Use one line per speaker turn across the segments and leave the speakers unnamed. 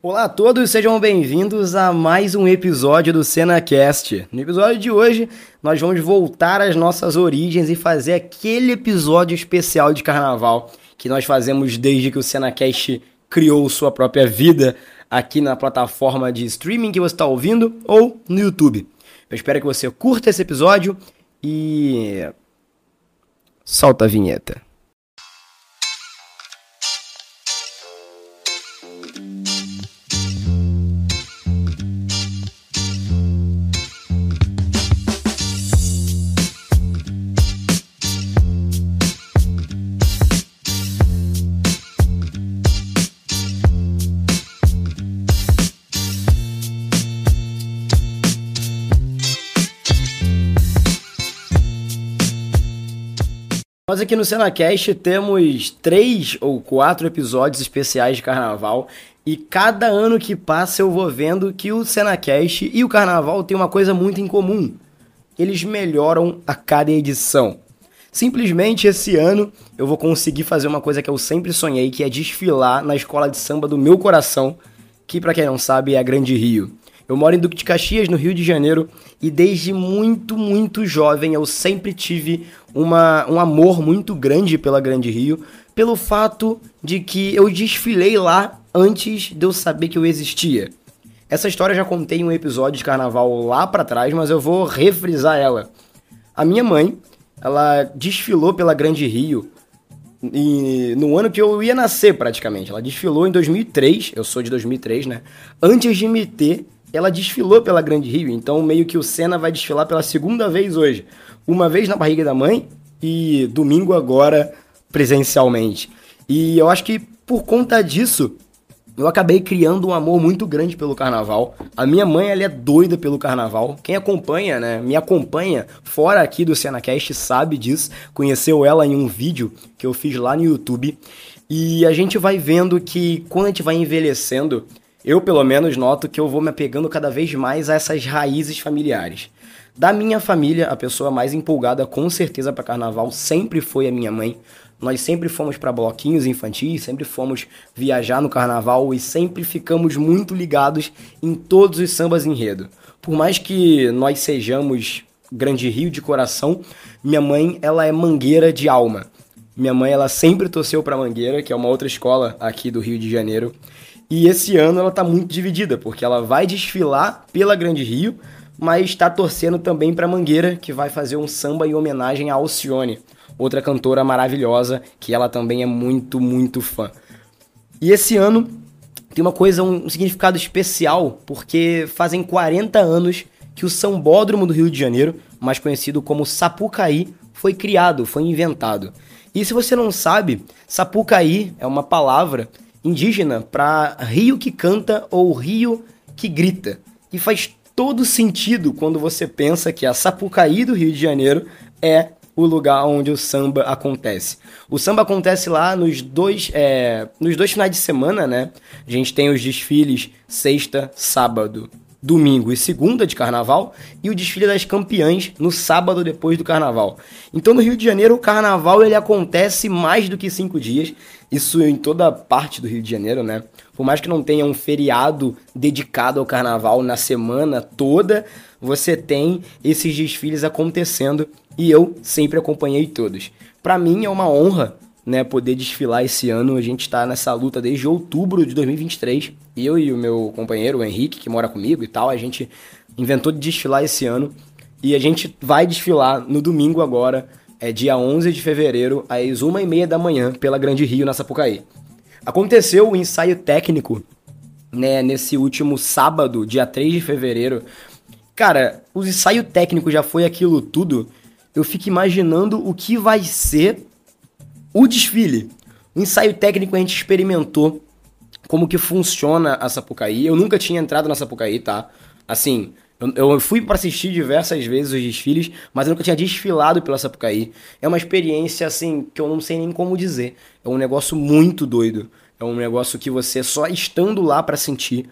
Olá a todos, sejam bem-vindos a mais um episódio do CenaCast. No episódio de hoje, nós vamos voltar às nossas origens e fazer aquele episódio especial de carnaval que nós fazemos desde que o CenaCast criou sua própria vida aqui na plataforma de streaming que você está ouvindo ou no YouTube. Eu espero que você curta esse episódio e. Solta a vinheta. Nós aqui no CenaCast temos três ou quatro episódios especiais de carnaval e cada ano que passa eu vou vendo que o CenaCast e o carnaval têm uma coisa muito em comum. Eles melhoram a cada edição. Simplesmente esse ano eu vou conseguir fazer uma coisa que eu sempre sonhei, que é desfilar na escola de samba do meu coração, que para quem não sabe é a Grande Rio. Eu moro em Duque de Caxias, no Rio de Janeiro, e desde muito, muito jovem eu sempre tive uma, um amor muito grande pela Grande Rio, pelo fato de que eu desfilei lá antes de eu saber que eu existia. Essa história eu já contei em um episódio de carnaval lá para trás, mas eu vou refrisar ela. A minha mãe, ela desfilou pela Grande Rio e no ano que eu ia nascer praticamente. Ela desfilou em 2003, eu sou de 2003, né? Antes de me ter, ela desfilou pela Grande Rio, então meio que o Senna vai desfilar pela segunda vez hoje. Uma vez na barriga da mãe e domingo agora presencialmente. E eu acho que por conta disso, eu acabei criando um amor muito grande pelo carnaval. A minha mãe, ela é doida pelo carnaval. Quem acompanha, né, me acompanha fora aqui do CenaCast sabe disso. Conheceu ela em um vídeo que eu fiz lá no YouTube. E a gente vai vendo que quando a gente vai envelhecendo, eu, pelo menos, noto que eu vou me apegando cada vez mais a essas raízes familiares. Da minha família, a pessoa mais empolgada com certeza para carnaval sempre foi a minha mãe. Nós sempre fomos para bloquinhos infantis, sempre fomos viajar no carnaval e sempre ficamos muito ligados em todos os sambas enredo. Por mais que nós sejamos Grande Rio de coração, minha mãe ela é mangueira de alma. Minha mãe ela sempre torceu para Mangueira, que é uma outra escola aqui do Rio de Janeiro. E esse ano ela tá muito dividida, porque ela vai desfilar pela Grande Rio, mas está torcendo também para Mangueira, que vai fazer um samba em homenagem a Alcione, outra cantora maravilhosa, que ela também é muito, muito fã. E esse ano tem uma coisa, um significado especial, porque fazem 40 anos que o Sambódromo do Rio de Janeiro, mais conhecido como Sapucaí, foi criado, foi inventado. E se você não sabe, Sapucaí é uma palavra indígena para rio que canta ou rio que grita. E faz todo sentido quando você pensa que a Sapucaí do Rio de Janeiro é o lugar onde o samba acontece. O samba acontece lá nos dois, é, nos dois finais de semana, né? A gente tem os desfiles sexta, sábado domingo e segunda de carnaval e o desfile das campeãs no sábado depois do carnaval. Então no Rio de Janeiro o carnaval ele acontece mais do que cinco dias, isso em toda parte do Rio de Janeiro, né? Por mais que não tenha um feriado dedicado ao carnaval na semana toda, você tem esses desfiles acontecendo e eu sempre acompanhei todos. Para mim é uma honra né, poder desfilar esse ano. A gente está nessa luta desde outubro de 2023. Eu e o meu companheiro, o Henrique, que mora comigo e tal, a gente inventou de desfilar esse ano. E a gente vai desfilar no domingo agora, é dia 11 de fevereiro, às 1h30 da manhã, pela Grande Rio, na Sapucaí. Aconteceu o ensaio técnico, né, nesse último sábado, dia 3 de fevereiro. Cara, o ensaio técnico já foi aquilo tudo. Eu fico imaginando o que vai ser o desfile. O ensaio técnico a gente experimentou como que funciona a Sapucaí. Eu nunca tinha entrado na Sapucaí, tá? Assim, eu, fui para assistir diversas vezes os desfiles, mas eu nunca tinha desfilado pela Sapucaí. É uma experiência, assim, que eu não sei nem como dizer. É um negócio muito doido. É um negócio que você só estando lá para sentir,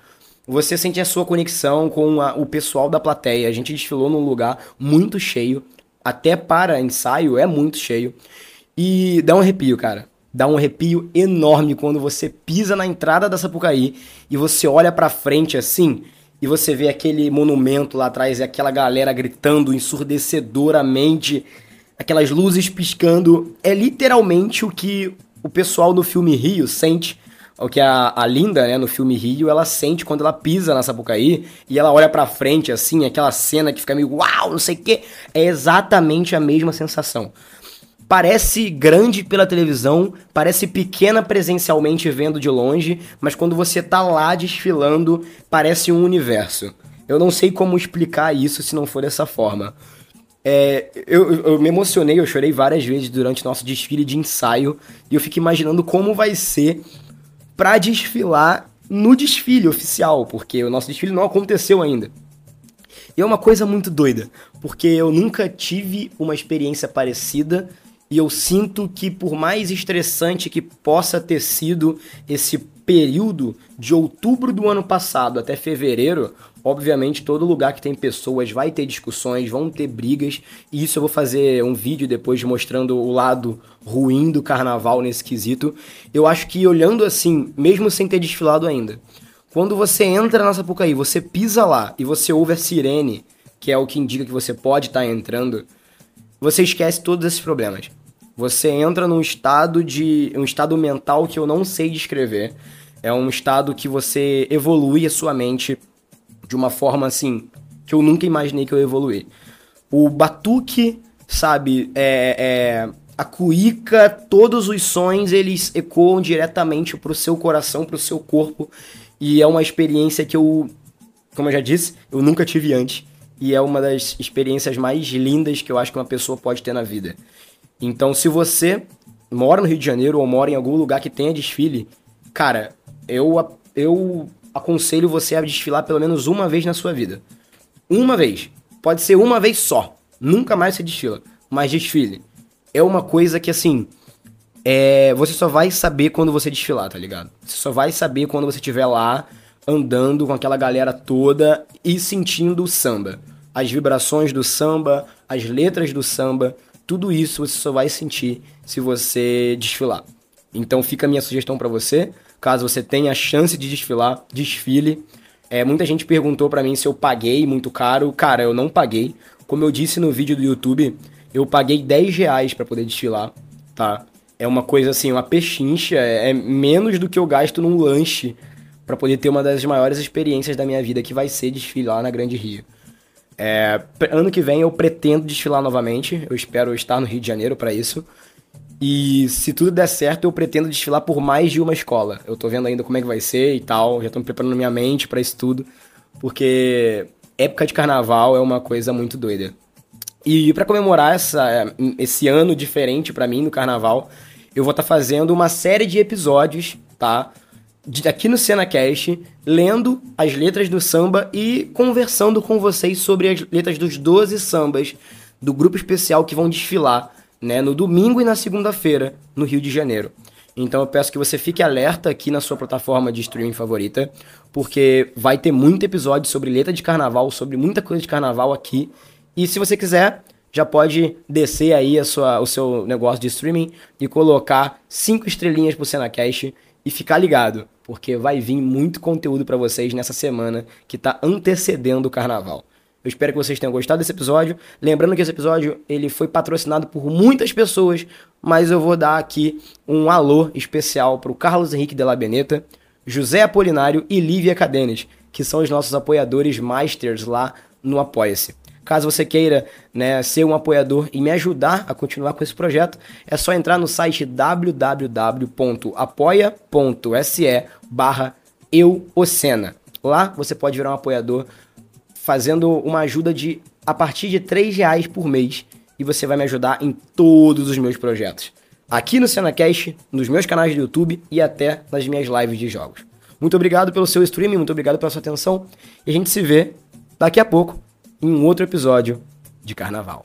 você sente a sua conexão com a, o pessoal da plateia. A gente desfilou num lugar muito cheio, até para ensaio é muito cheio. E dá um arrepio, cara. dá um arrepio enorme quando você pisa na entrada da Sapucaí e você olha pra frente assim e você vê aquele monumento lá atrás e aquela galera gritando ensurdecedoramente, aquelas luzes piscando. É literalmente o que o pessoal no filme Rio sente o que a, a Linda, né, no filme Rio, ela sente quando ela pisa na Sapucaí e ela olha pra frente, assim, aquela cena que fica meio uau, não sei o quê. É exatamente a mesma sensação. Parece grande pela televisão, parece pequena presencialmente vendo de longe, mas quando você tá lá desfilando, parece um universo. Eu não sei como explicar isso se não for dessa forma. É, eu, eu, me emocionei, eu chorei várias vezes durante nosso desfile de ensaio e eu fico imaginando como vai ser para desfilar no desfile oficial, porque o nosso desfile não aconteceu ainda. E é uma coisa muito doida, porque eu nunca tive uma experiência parecida e eu sinto que por mais estressante que possa ter sido esse período de outubro do ano passado até fevereiro, obviamente todo lugar que tem pessoas vai ter discussões, vão ter brigas, e isso eu vou fazer um vídeo depois mostrando o lado ruim do carnaval nesse quesito. Eu acho que olhando assim, mesmo sem ter desfilado ainda, quando você entra na Sapucaí, você pisa lá e você ouve a sirene, que é o que indica que você pode estar tá entrando, você esquece todos esses problemas. Você entra num estado de um estado mental que eu não sei descrever. É um estado que você evolui a sua mente de uma forma assim que eu nunca imaginei que eu evoluir. O batuque, sabe, é, é, a cuíca, todos os sons eles ecoam diretamente pro seu coração, pro seu corpo. E é uma experiência que eu, como eu já disse, eu nunca tive antes. E é uma das experiências mais lindas que eu acho que uma pessoa pode ter na vida. Então, se você mora no Rio de Janeiro ou mora em algum lugar que tenha desfile, cara, eu, eu aconselho você a desfilar pelo menos uma vez na sua vida. Uma vez. Pode ser uma vez só. Nunca mais você desfila. Mas desfile. É uma coisa que, assim. É, você só vai saber quando você desfilar, tá ligado? Você só vai saber quando você estiver lá andando com aquela galera toda e sentindo o samba. As vibrações do samba, as letras do samba, tudo isso você só vai sentir se você desfilar. Então fica a minha sugestão para você, caso você tenha a chance de desfilar, desfile. É, muita gente perguntou para mim se eu paguei muito caro. Cara, eu não paguei. Como eu disse no vídeo do YouTube, eu paguei 10 reais para poder desfilar, tá? É uma coisa assim, uma pechincha, é menos do que eu gasto num lanche para poder ter uma das maiores experiências da minha vida, que vai ser desfilar na Grande Rio. É, ano que vem eu pretendo desfilar novamente. Eu espero estar no Rio de Janeiro para isso. E se tudo der certo, eu pretendo desfilar por mais de uma escola. Eu tô vendo ainda como é que vai ser e tal. Já tô me preparando minha mente para isso tudo. Porque época de carnaval é uma coisa muito doida. E para comemorar essa, esse ano diferente para mim no carnaval, eu vou estar tá fazendo uma série de episódios, tá? Aqui no CenaCast, lendo as letras do samba e conversando com vocês sobre as letras dos 12 sambas do grupo especial que vão desfilar né, no domingo e na segunda-feira no Rio de Janeiro. Então eu peço que você fique alerta aqui na sua plataforma de streaming favorita, porque vai ter muito episódio sobre letra de carnaval, sobre muita coisa de carnaval aqui. E se você quiser, já pode descer aí a sua, o seu negócio de streaming e colocar cinco estrelinhas pro CenaCast e ficar ligado, porque vai vir muito conteúdo para vocês nessa semana que está antecedendo o carnaval. Eu espero que vocês tenham gostado desse episódio. Lembrando que esse episódio ele foi patrocinado por muitas pessoas, mas eu vou dar aqui um alô especial para o Carlos Henrique de la Beneta, José Apolinário e Lívia Cadenes, que são os nossos apoiadores masters lá no Apoia-se. Caso você queira né, ser um apoiador e me ajudar a continuar com esse projeto, é só entrar no site www.apoia.se barra. Lá você pode virar um apoiador fazendo uma ajuda de a partir de R$ reais por mês e você vai me ajudar em todos os meus projetos. Aqui no CenaCast, nos meus canais do YouTube e até nas minhas lives de jogos. Muito obrigado pelo seu streaming, muito obrigado pela sua atenção e a gente se vê daqui a pouco em um outro episódio de Carnaval.